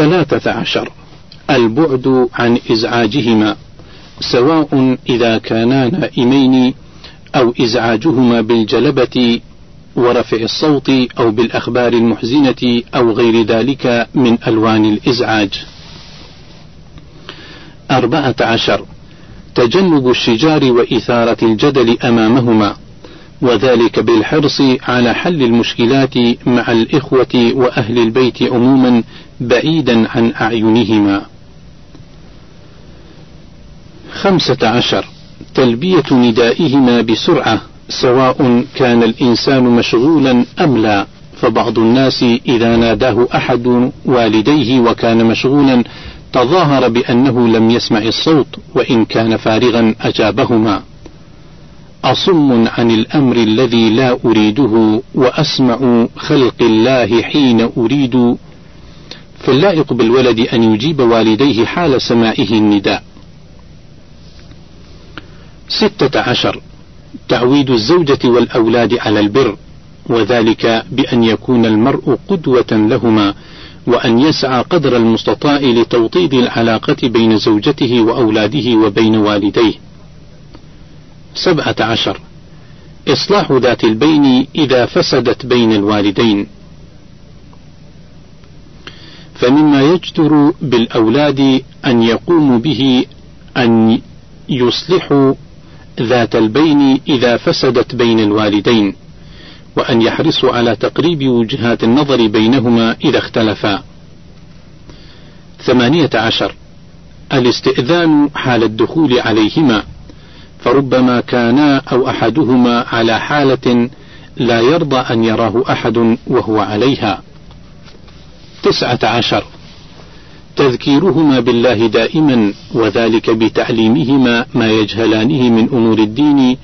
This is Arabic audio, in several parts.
ثلاثة عشر البعد عن إزعاجهما سواء إذا كانا نائمين أو إزعاجهما بالجلبة ورفع الصوت أو بالأخبار المحزنة أو غير ذلك من ألوان الإزعاج. أربعة عشر تجنب الشجار وإثارة الجدل أمامهما وذلك بالحرص على حل المشكلات مع الإخوة وأهل البيت عموما بعيدا عن أعينهما. خمسة عشر. تلبية ندائهما بسرعة سواء كان الإنسان مشغولا أم لا. فبعض الناس إذا ناداه أحد والديه وكان مشغولا تظاهر بأنه لم يسمع الصوت وإن كان فارغا أجابهما. أصم عن الأمر الذي لا أريده وأسمع خلق الله حين أريد فاللائق بالولد أن يجيب والديه حال سماعه النداء ستة عشر تعويد الزوجة والأولاد على البر وذلك بأن يكون المرء قدوة لهما وأن يسعى قدر المستطاع لتوطيد العلاقة بين زوجته وأولاده وبين والديه. سبعة عشر إصلاح ذات البين إذا فسدت بين الوالدين. فمما يجدر بالأولاد أن يقوموا به أن يصلحوا ذات البين إذا فسدت بين الوالدين وأن يحرصوا على تقريب وجهات النظر بينهما إذا اختلفا. ثمانية عشر. الاستئذان حال الدخول عليهما. فربما كانا أو أحدهما على حالة لا يرضى أن يراه أحد وهو عليها. تسعة عشر. تذكيرهما بالله دائما وذلك بتعليمهما ما يجهلانه من أمور الدين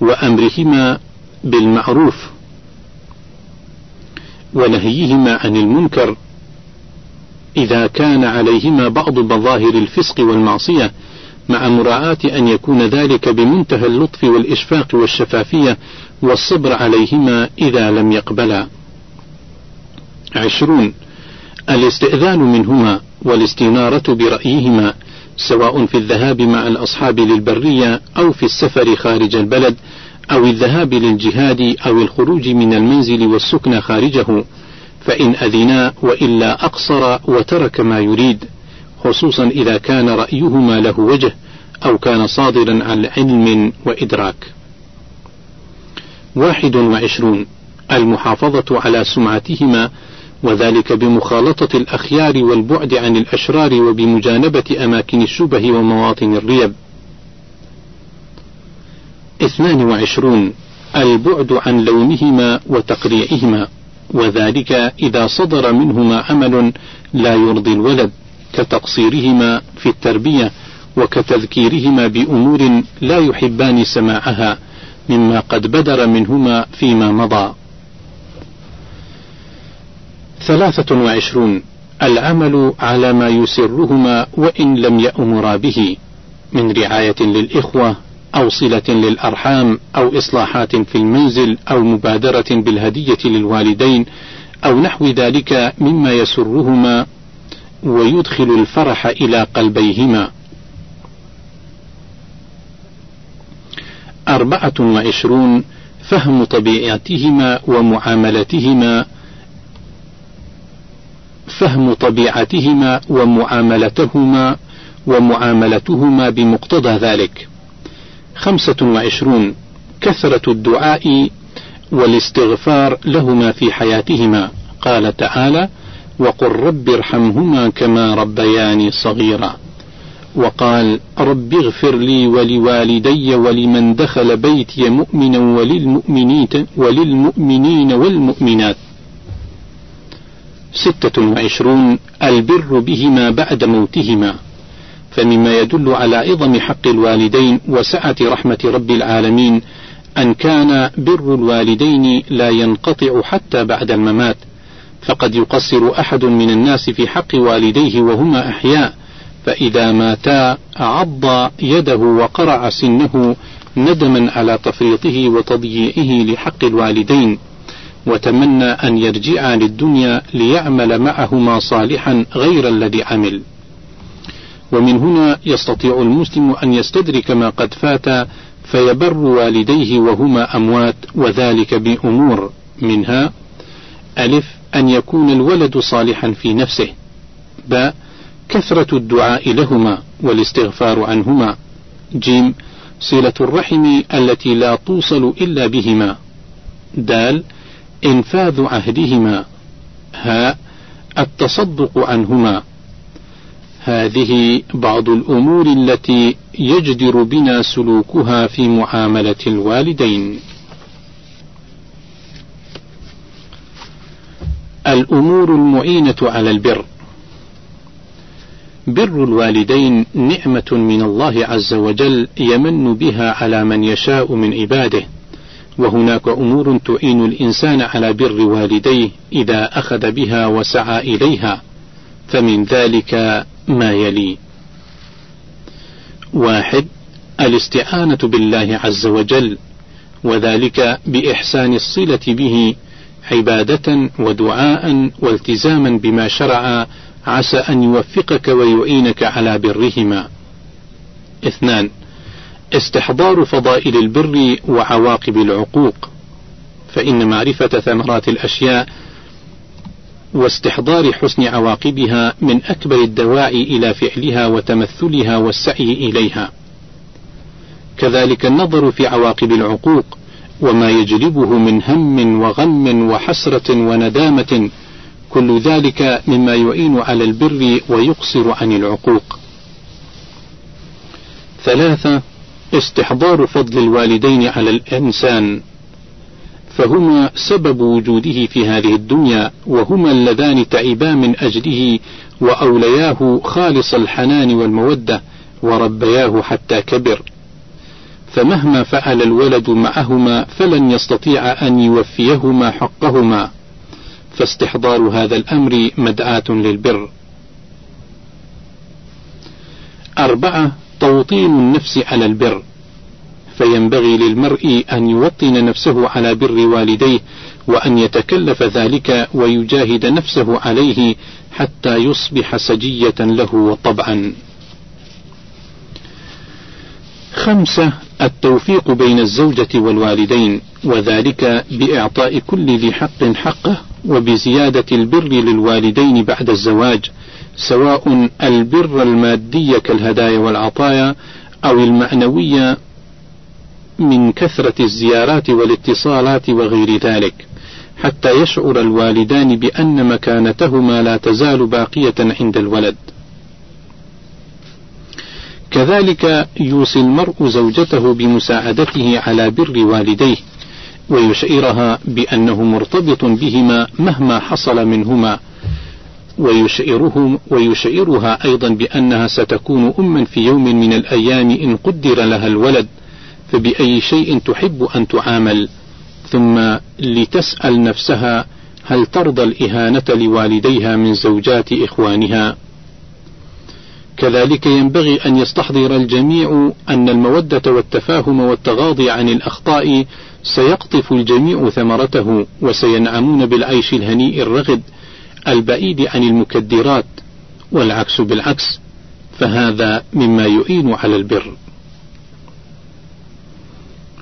وأمرهما بالمعروف ونهيهما عن المنكر. إذا كان عليهما بعض مظاهر الفسق والمعصية مع مراعاة أن يكون ذلك بمنتهى اللطف والإشفاق والشفافية والصبر عليهما إذا لم يقبلا. عشرون. الاستئذان منهما والاستنارة برأيهما سواء في الذهاب مع الأصحاب للبرية أو في السفر خارج البلد أو الذهاب للجهاد أو الخروج من المنزل والسكن خارجه. فإن أذنا وإلا أقصر وترك ما يريد خصوصا إذا كان رأيهما له وجه أو كان صادرا عن علم وإدراك. واحد وعشرون. المحافظة على سمعتهما وذلك بمخالطة الأخيار والبعد عن الأشرار وبمجانبة أماكن الشبه ومواطن الريب. اثنان وعشرون البعد عن لومهما وتقريعهما وذلك إذا صدر منهما عمل لا يرضي الولد كتقصيرهما في التربية وكتذكيرهما بأمور لا يحبان سماعها مما قد بدر منهما فيما مضى ثلاثة وعشرون. العمل على ما يسرهما وإن لم يأمرا به. من رعاية للإخوة أو صلة للأرحام أو إصلاحات في المنزل أو مبادرة بالهدية للوالدين أو نحو ذلك مما يسرهما ويدخل الفرح إلى قلبيهما. أربعة وعشرون. فهم طبيعتهما ومعاملتهما. فهم طبيعتهما ومعاملتهما ومعاملتهما بمقتضى ذلك. خمسة وعشرون كثرة الدعاء والاستغفار لهما في حياتهما. قال تعالى وقل رب ارحمهما كما ربياني صغيرا وقال رب اغفر لي ولوالدي ولمن دخل بيتي مؤمنا وللمؤمنين وللمؤمنين والمؤمنات ستة وعشرون البر بهما بعد موتهما. فمما يدل على عظم حق الوالدين وسعة رحمة رب العالمين أن كان بر الوالدين لا ينقطع حتى بعد الممات. فقد يقصر أحد من الناس في حق والديه وهما أحياء. فإذا ماتا عض يده وقرع سنه ندما على تفريطه وتضييعه لحق الوالدين. وتمنى أن يرجعا للدنيا ليعمل معهما صالحا غير الذي عمل. ومن هنا يستطيع المسلم أن يستدرك ما قد فات فيبر والديه وهما أموات وذلك بأمور منها ألف أن يكون الولد صالحا في نفسه. باء كثرة الدعاء لهما والاستغفار عنهما. جيم صلة الرحم التي لا توصل إلا بهما. دال إنفاذ عهدهما. هاء التصدق عنهما. هذه بعض الأمور التي يجدر بنا سلوكها في معاملة الوالدين. الأمور المعينة على البر. بر الوالدين نعمة من الله عز وجل يمن بها على من يشاء من عباده، وهناك أمور تعين الإنسان على بر والديه إذا أخذ بها وسعى إليها، فمن ذلك ما يلي: واحد الاستعانة بالله عز وجل، وذلك بإحسان الصلة به عبادة ودعاء والتزاما بما شرع عسى أن يوفقك ويعينك على برهما. اثنان استحضار فضائل البر وعواقب العقوق، فإن معرفة ثمرات الأشياء واستحضار حسن عواقبها من أكبر الدواعي إلى فعلها وتمثلها والسعي إليها. كذلك النظر في عواقب العقوق وما يجلبه من هم وغم وحسرة وندامة كل ذلك مما يعين على البر ويقصر عن العقوق. ثلاثة استحضار فضل الوالدين على الإنسان فهما سبب وجوده في هذه الدنيا وهما اللذان تعبا من أجله وأولياه خالص الحنان والمودة وربياه حتى كبر فمهما فعل الولد معهما فلن يستطيع أن يوفيهما حقهما فاستحضار هذا الأمر مدعاة للبر. أربعة توطين النفس على البر، فينبغي للمرء أن يوطن نفسه على بر والديه وأن يتكلف ذلك ويجاهد نفسه عليه حتى يصبح سجية له وطبعا. خمسة التوفيق بين الزوجة والوالدين وذلك بإعطاء كل ذي حق حقه وبزيادة البر للوالدين بعد الزواج سواء البر المادي كالهدايا والعطايا أو المعنوية من كثرة الزيارات والاتصالات وغير ذلك حتى يشعر الوالدان بأن مكانتهما لا تزال باقية عند الولد. كذلك يوصي المرء زوجته بمساعدته على بر والديه ويشعرها بأنه مرتبط بهما مهما حصل منهما. ويشعرهم ويشعرها أيضا بأنها ستكون أما في يوم من الأيام إن قدر لها الولد فبأي شيء تحب أن تعامل. ثم لتسأل نفسها هل ترضى الإهانة لوالديها من زوجات إخوانها. كذلك ينبغي أن يستحضر الجميع أن المودة والتفاهم والتغاضي عن الأخطاء سيقطف الجميع ثمرته وسينعمون بالعيش الهنيء الرغد البعيد عن المكدرات والعكس بالعكس فهذا مما يعين على البر.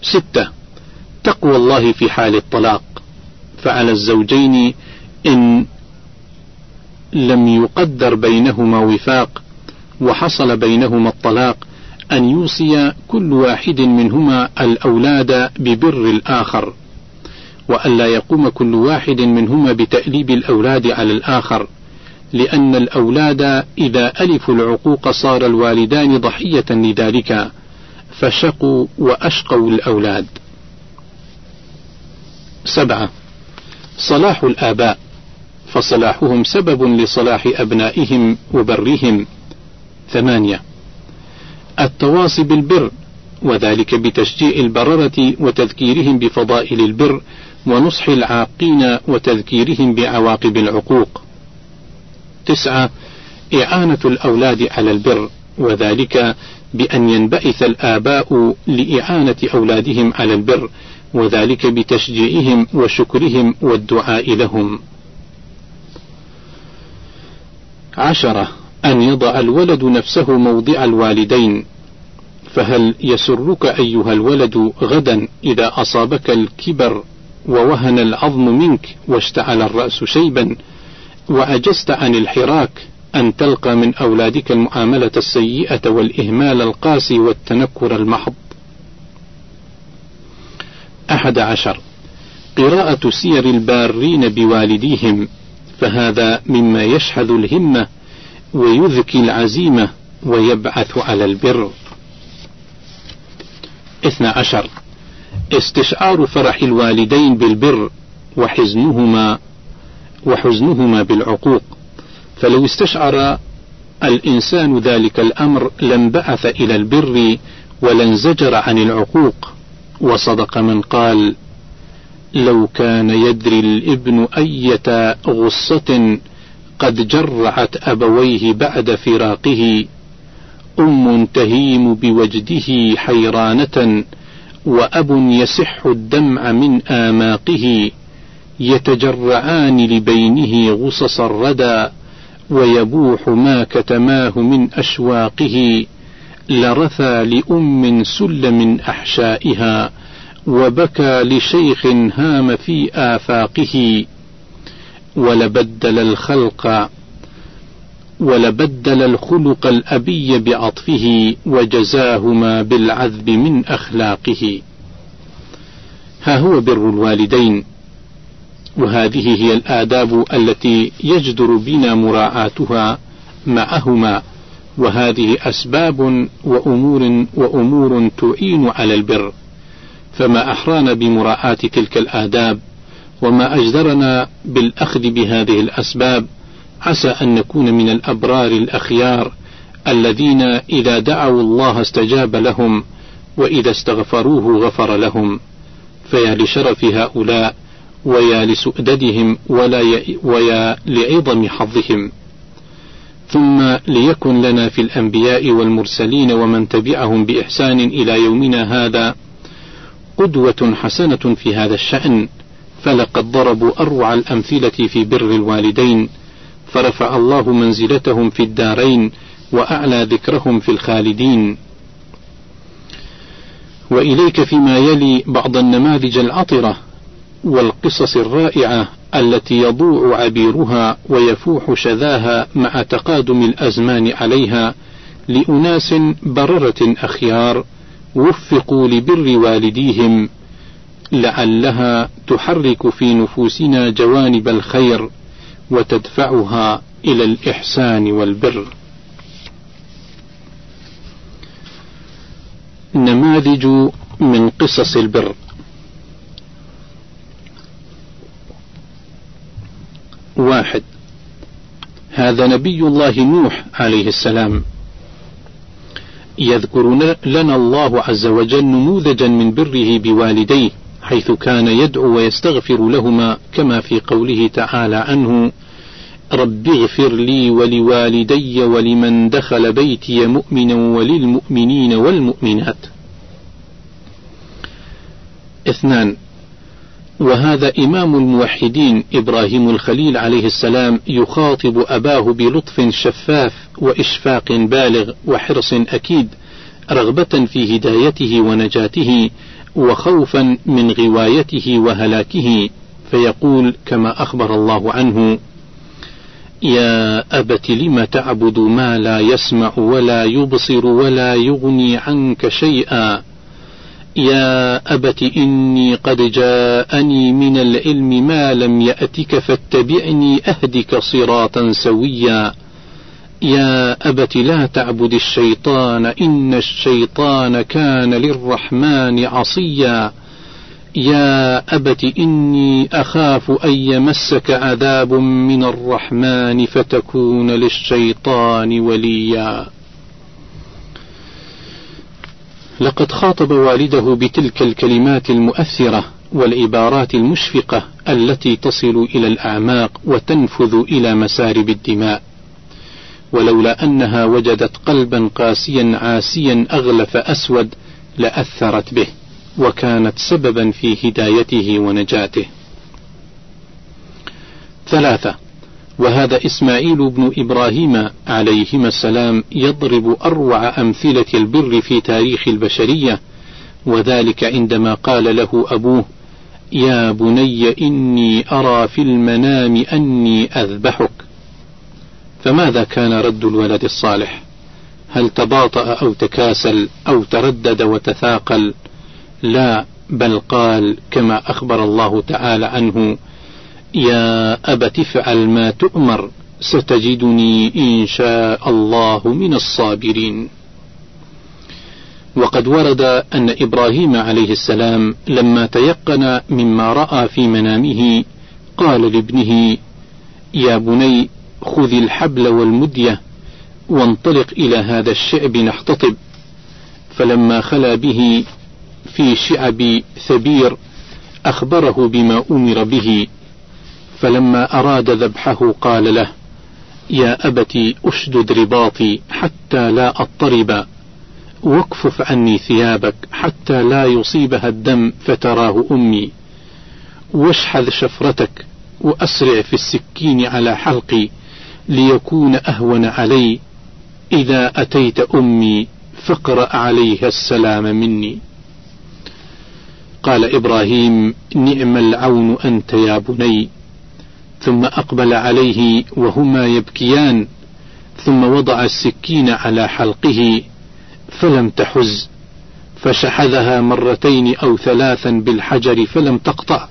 ستة تقوى الله في حال الطلاق. فعلى الزوجين إن لم يقدر بينهما وفاق وحصل بينهما الطلاق أن يوصي كل واحد منهما الأولاد ببر الآخر. وألا يقوم كل واحد منهما بتأليب الأولاد على الآخر لأن الأولاد إذا ألفوا العقوق صار الوالدان ضحية لذلك فشقوا وأشقوا الأولاد. سبعة. صلاح الآباء. فصلاحهم سبب لصلاح أبنائهم وبرهم. ثمانية. التواصي بالبر وذلك بتشجيع البررة وتذكيرهم بفضائل البر ونصح العاقين وتذكيرهم بعواقب العقوق. تسعة إعانة الأولاد على البر وذلك بأن ينبعث الآباء لإعانة أولادهم على البر وذلك بتشجيعهم وشكرهم والدعاء لهم عشرة أن يضع الولد نفسه موضع الوالدين فهل يسرك أيها الولد غدا إذا أصابك الكبر ووهن العظم منك واشتعل الرأس شيبا وعجزت عن الحراك أن تلقى من أولادك المعاملة السيئة والإهمال القاسي والتنكر المحض. أحد عشر. قراءة سير البارين بوالديهم فهذا مما يشحذ الهمة ويذكي العزيمة ويبعث على البر. اثنى عشر. استشعار فرح الوالدين بالبر وحزنهما وحزنهما بالعقوق. فلو استشعر الإنسان ذلك الأمر لانبعث إلى البر ولانزجر عن العقوق. وصدق من قال لو كان يدري الإبن أية غصة قد جرعت أبويه بعد فراقه أم تهيم بوجده حيرانة وأب يسح الدمع من آماقه يتجرعان لبينه غصص الردى ويبوح ما كتماه من أشواقه لرثى لأم سل من أحشائها وبكى لشيخ هام في آفاقه ولبدل الخلق ولبدل الخلق الأبي بعطفه وجزاهما بالعذب من أخلاقه. ها هو بر الوالدين. وهذه هي الآداب التي يجدر بنا مراعاتها معهما. وهذه أسباب وأمور وأمور تعين على البر. فما أحرانا بمراعاة تلك الآداب وما أجدرنا بالأخذ بهذه الأسباب عسى أن نكون من الأبرار الأخيار الذين إذا دعوا الله استجاب لهم وإذا استغفروه غفر لهم. فيا لشرف هؤلاء ويا لسؤددهم ولا ويا لعظم حظهم. ثم ليكن لنا في الأنبياء والمرسلين ومن تبعهم بإحسان إلى يومنا هذا قدوة حسنة في هذا الشأن. فلقد ضربوا أروع الأمثلة في بر الوالدين. فرفع الله منزلتهم في الدارين وأعلى ذكرهم في الخالدين. وإليك فيما يلي بعض النماذج العطرة والقصص الرائعة التي يضوع عبيرها ويفوح شذاها مع تقادم الأزمان عليها لأناس بررة أخيار وفقوا لبر والديهم لعلها تحرك في نفوسنا جوانب الخير وتدفعها إلى الإحسان والبر. نماذج من قصص البر. واحد. هذا نبي الله نوح عليه السلام. يذكر لنا الله عز وجل نموذجا من بره بوالديه. حيث كان يدعو ويستغفر لهما كما في قوله تعالى عنه رب اغفر لي ولوالدي ولمن دخل بيتي مؤمنا وللمؤمنين والمؤمنات. اثنان وهذا إمام الموحدين إبراهيم الخليل عليه السلام يخاطب أباه بلطف شفاف وإشفاق بالغ وحرص أكيد رغبة في هدايته ونجاته وخوفا من غوايته وهلاكه فيقول كما أخبر الله عنه يا أبت لم تعبد ما لا يسمع ولا يبصر ولا يغني عنك شيئا؟ يا أبت إني قد جاءني من العلم ما لم يأتك فاتبعني أهدك صراطا سويا. يا أبت لا تعبد الشيطان إن الشيطان كان للرحمن عصيا. يا أبت إني أخاف أن يمسك عذاب من الرحمن فتكون للشيطان وليا. لقد خاطب والده بتلك الكلمات المؤثرة والعبارات المشفقة التي تصل إلى الأعماق وتنفذ إلى مسارب الدماء. ولولا أنها وجدت قلبا قاسيا عاسيا أغلف أسود لأثرت به وكانت سببا في هدايته ونجاته. ثلاثة وهذا إسماعيل بن إبراهيم عليهما السلام يضرب أروع أمثلة البر في تاريخ البشرية وذلك عندما قال له أبوه يا بني إني أرى في المنام أني أذبحك فماذا كان رد الولد الصالح؟ هل تباطأ أو تكاسل أو تردد وتثاقل؟ لا بل قال كما أخبر الله تعالى عنه يا أبت افعل ما تؤمر ستجدني إن شاء الله من الصابرين. وقد ورد أن إبراهيم عليه السلام لما تيقن مما رأى في منامه قال لابنه يا بني خذ الحبل والمدية وانطلق إلى هذا الشعب نحتطب. فلما خلا به في شعب ثبير أخبره بما أمر به. فلما أراد ذبحه قال له يا أبت أشدد رباطي حتى لا أضطرب. واكفف عني ثيابك حتى لا يصيبها الدم فتراه أمي. واشحذ شفرتك وأسرع في السكين على حلقي. ليكون أهون علي. إذا أتيت أمي فاقرأ عليها السلام مني. قال إبراهيم نعم العون أنت يا بني. ثم أقبل عليه وهما يبكيان. ثم وضع السكين على حلقه فلم تحز. فشحذها مرتين أو ثلاثا بالحجر فلم تقطع.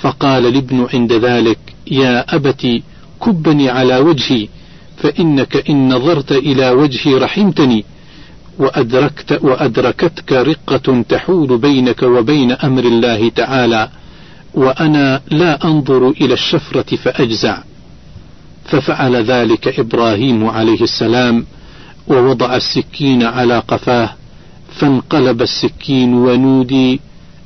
فقال الابن عند ذلك يا أبت كبني على وجهي فإنك إن نظرت إلى وجهي رحمتني وأدركت وأدركتك رقة تحول بينك وبين أمر الله تعالى وأنا لا أنظر إلى الشفرة فأجزع. ففعل ذلك إبراهيم عليه السلام ووضع السكين على قفاه فانقلب السكين ونودي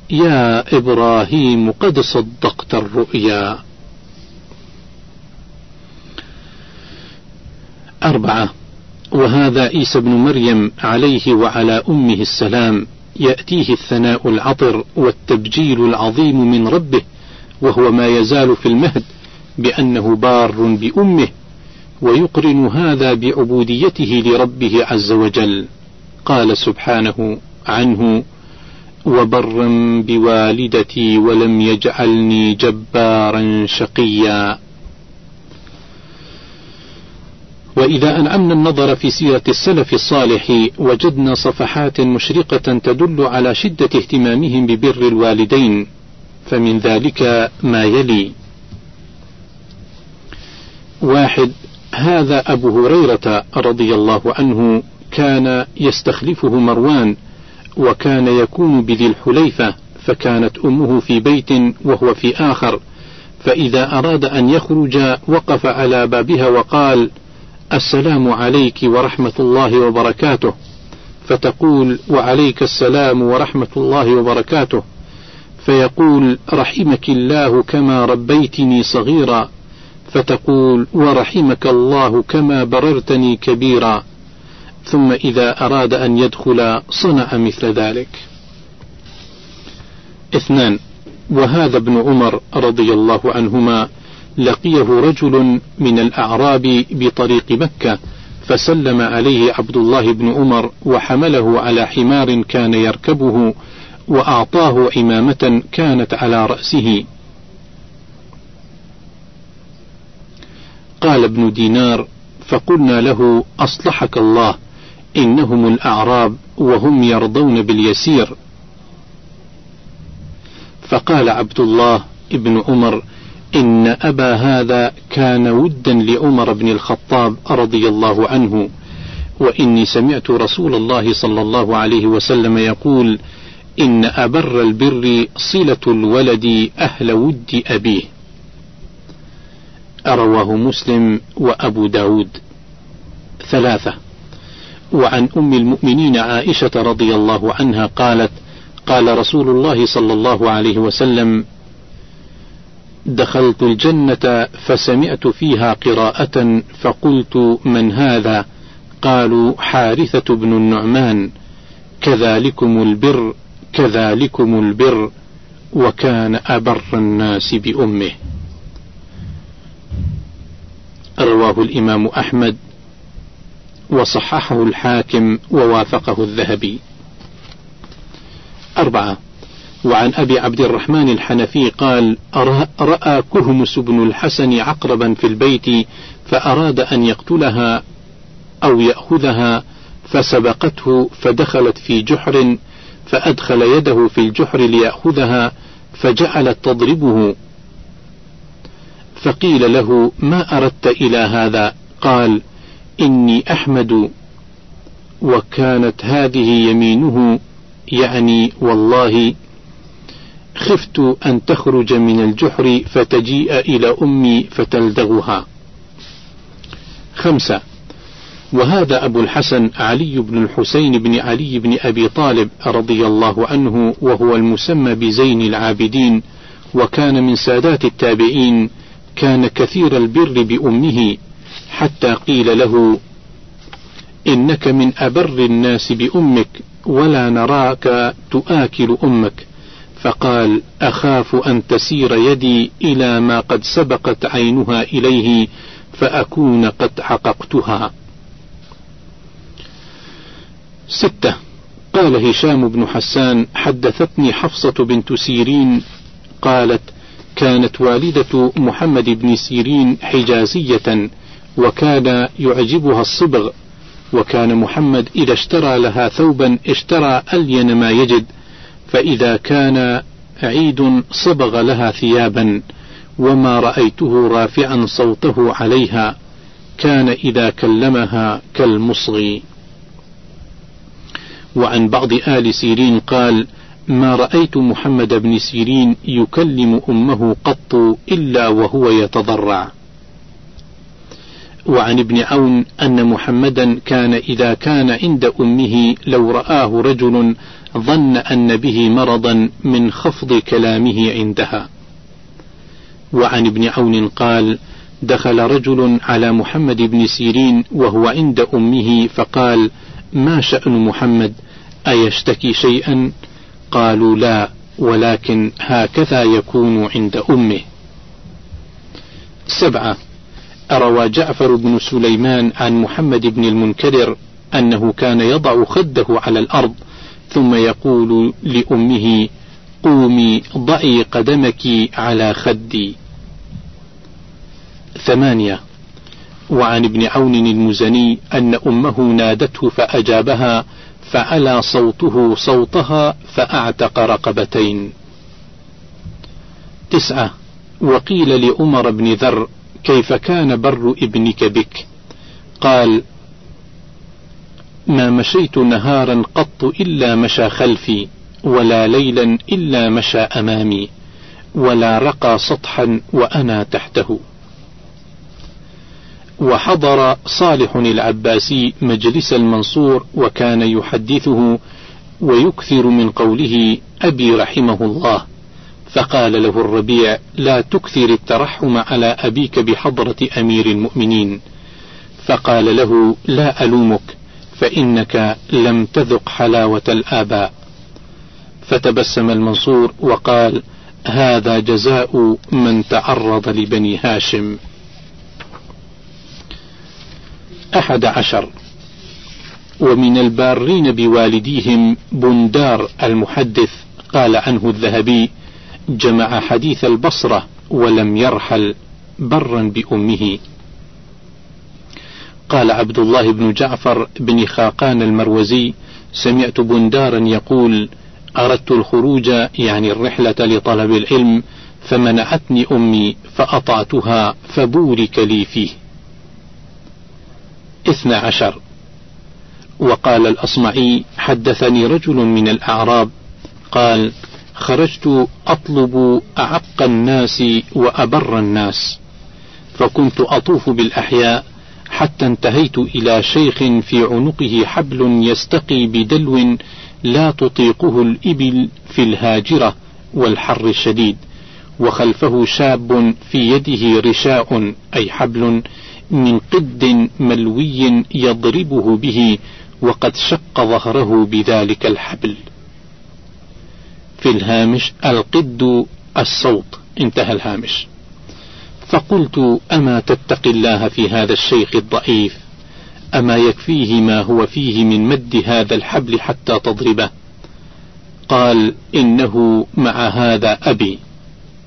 يا إبراهيم قد صدقت الرؤيا. أربعة. وهذا عيسى بن مريم عليه وعلى أمه السلام. يأتيه الثناء العطر والتبجيل العظيم من ربه وهو ما يزال في المهد بأنه بار بأمه ويقرن هذا بعبوديته لربه عز وجل. قال سبحانه عنه وبرا بوالدتي ولم يجعلني جبارا شقيا. وإذا أنعمنا النظر في سيرة السلف الصالح وجدنا صفحات مشرقة تدل على شدة اهتمامهم ببر الوالدين فمن ذلك ما يلي. واحد هذا أبو هريرة رضي الله عنه كان يستخلفه مروان وكان يكون بذي الحليفة فكانت أمه في بيت وهو في آخر فإذا أراد أن يخرج وقف على بابها وقال السلام عليك ورحمة الله وبركاته. فتقول وعليك السلام ورحمة الله وبركاته. فيقول رحمك الله كما ربيتني صغيرا. فتقول ورحمك الله كما بررتني كبيرا. ثم إذا أراد أن يدخل صنع مثل ذلك. اثنان. وهذا ابن عمر رضي الله عنهما لقيه رجل من الأعراب بطريق مكة فسلم عليه عبد الله بن عمر وحمله على حمار كان يركبه وأعطاه عمامة كانت على رأسه. قال ابن دينار فقلنا له أصلحك الله إنهم الأعراب وهم يرضون باليسير. فقال عبد الله ابن عمر إن أبا هذا كان ودا لعمر بن الخطاب رضي الله عنه وإني سمعت رسول الله صلى الله عليه وسلم يقول إن أبر البر صلة الولد أهل ود أبيه. رواه مسلم وأبو داود. ثلاثة. وعن أم المؤمنين عائشة رضي الله عنها قالت قال رسول الله صلى الله عليه وسلم دخلت الجنة فسمعت فيها قراءة فقلت من هذا؟ قالوا حارثة بن النعمان. كذلكم البر كذلكم البر وكان أبر الناس بأمه. رواه الإمام أحمد وصححه الحاكم ووافقه الذهبي. أربعة وعن أبي عبد الرحمن الحنفي قال رأى كهمس بن الحسن عقربا في البيت فأراد أن يقتلها أو يأخذها فسبقته فدخلت في جحر فأدخل يده في الجحر ليأخذها فجعلت تضربه. فقيل له ما أردت إلى هذا؟ قال إني أحمد وكانت هذه يمينه يعني والله خفت أن تخرج من الجحر فتجيء إلى أمي فتلدغها. خمسة. وهذا أبو الحسن علي بن الحسين بن علي بن أبي طالب رضي الله عنه وهو المسمى بزين العابدين وكان من سادات التابعين. كان كثير البر بأمه حتى قيل له إنك من أبر الناس بأمك ولا نراك تآكل أمك. فقال أخاف أن تسير يدي إلى ما قد سبقت عينها إليه فأكون قد حققتها. ستة. قال هشام بن حسان حدثتني حفصة بنت سيرين قالت كانت والدة محمد بن سيرين حجازية وكان يعجبها الصبغ وكان محمد إذا اشترى لها ثوبا اشترى ألين ما يجد فإذا كان عيد صبغ لها ثيابا وما رأيته رافعا صوته عليها كان إذا كلمها كالمصغي. وعن بعض آل سيرين قال ما رأيت محمد بن سيرين يكلم أمه قط إلا وهو يتضرع. وعن ابن عون أن محمدا كان إذا كان عند أمه لو رآه رجل ظن أن به مرضا من خفض كلامه عندها. وعن ابن عون قال دخل رجل على محمد بن سيرين وهو عند أمه فقال ما شأن محمد؟ أيشتكي شيئا؟ قالوا لا ولكن هكذا يكون عند أمه. سبعة روى جعفر بن سليمان عن محمد بن المنكدر أنه كان يضع خده على الأرض ثم يقول لأمه قومي ضعي قدمك على خدي. ثمانية. وعن ابن عون المزني أن أمه نادته فأجابها فعلى صوته صوتها فأعتق رقبتين. تسعة. وقيل لعمر بن ذر كيف كان بر ابنك بك؟ قال ما مشيت نهارا قط إلا مشى خلفي ولا ليلا إلا مشى أمامي ولا رقى سطحا وأنا تحته. وحضر صالح العباسي مجلس المنصور وكان يحدثه ويكثر من قوله أبي رحمه الله. فقال له الربيع لا تكثر الترحم على أبيك بحضرة أمير المؤمنين. فقال له لا ألومك فإنك لم تذق حلاوة الآباء. فتبسم المنصور وقال هذا جزاء من تعرض لبني هاشم. أحد عشر. ومن البارين بوالديهم بندار المحدث قال عنه الذهبي جمع حديث البصرة ولم يرحل برا بأمه. قال عبد الله بن جعفر بن خاقان المروزي سمعت بندارا يقول أردت الخروج يعني الرحلة لطلب العلم فمنعتني أمي فأطعتها فبورك لي فيه. اثنى عشر. وقال الأصمعي حدثني رجل من الأعراب قال خرجت أطلب أعق الناس وأبر الناس فكنت أطوف بالأحياء حتى انتهيت إلى شيخ في عنقه حبل يستقي بدلو لا تطيقه الإبل في الهاجرة والحر الشديد وخلفه شاب في يده رشاء أي حبل من قد ملوي يضربه به وقد شق ظهره بذلك الحبل. في الهامش القد الصوت. انتهى الهامش. فقلت أما تتقي الله في هذا الشيخ الضعيف؟ أما يكفيه ما هو فيه من مد هذا الحبل حتى تضربه؟ قال إنه مع هذا أبي.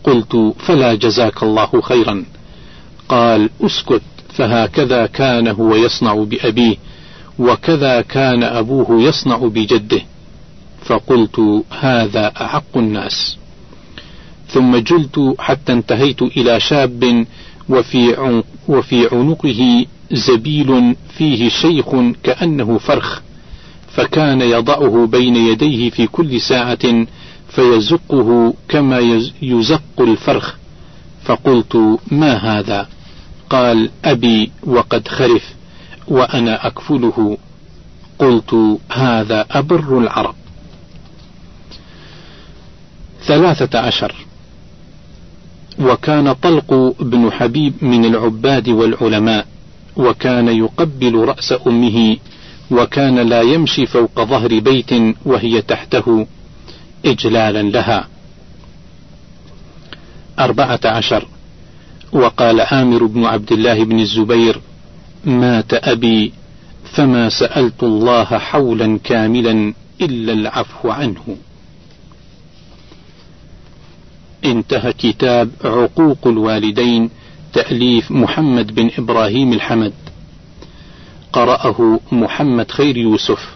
قلت فلا جزاك الله خيرا. قال أسكت فهكذا كان هو يصنع بأبيه وكذا كان أبوه يصنع بجده. فقلت هذا أحق الناس. ثم جلت حتى انتهيت إلى شاب وفي وفي عنقه زبيل فيه شيخ كأنه فرخ فكان يضعه بين يديه في كل ساعة فيزقه كما يزق الفرخ. فقلت ما هذا؟ قال أبي وقد خرف وأنا أكفله. قلت هذا أبر العرب ثلاثة عشر. وكان طلق بن حبيب من العباد والعلماء وكان يقبل رأس أمه وكان لا يمشي فوق ظهر بيت وهي تحته إجلالا لها. أربعة عشر. وقال عامر بن عبد الله بن الزبير مات أبي فما سألت الله حولا كاملا إلا العفو عنه. انتهى كتاب عقوق الوالدين تأليف محمد بن إبراهيم الحمد. قرأه محمد خير يوسف.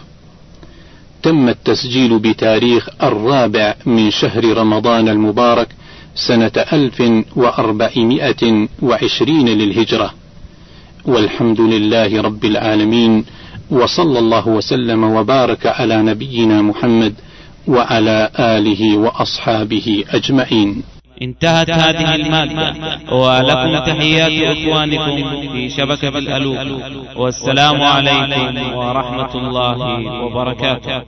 تم التسجيل بتاريخ الرابع من شهر رمضان المبارك سنة ألف وأربعمائة وعشرين للهجرة. والحمد لله رب العالمين وصلى الله وسلم وبارك على نبينا محمد وعلى آله وأصحابه أجمعين. انتهت هذه المادة. ولكم تحيات إخوانكم في شبكة الألوف. والسلام عليكم ورحمة الله وبركاته.